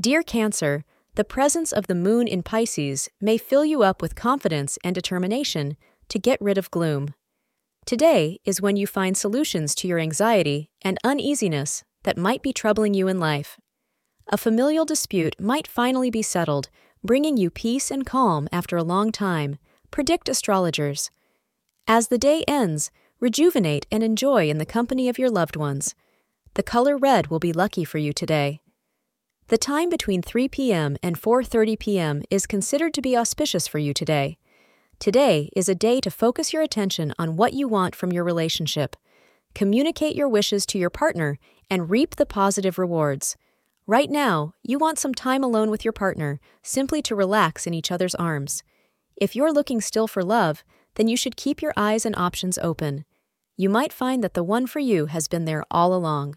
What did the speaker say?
Dear Cancer, the presence of the moon in Pisces may fill you up with confidence and determination to get rid of gloom. Today is when you find solutions to your anxiety and uneasiness that might be troubling you in life. A familial dispute might finally be settled, bringing you peace and calm after a long time, predict astrologers. As the day ends, rejuvenate and enjoy in the company of your loved ones. The color red will be lucky for you today. The time between 3 p.m. and 4:30 p.m. is considered to be auspicious for you today. Today is a day to focus your attention on what you want from your relationship. Communicate your wishes to your partner and reap the positive rewards. Right now, you want some time alone with your partner, simply to relax in each other's arms. If you're looking still for love, then you should keep your eyes and options open. You might find that the one for you has been there all along.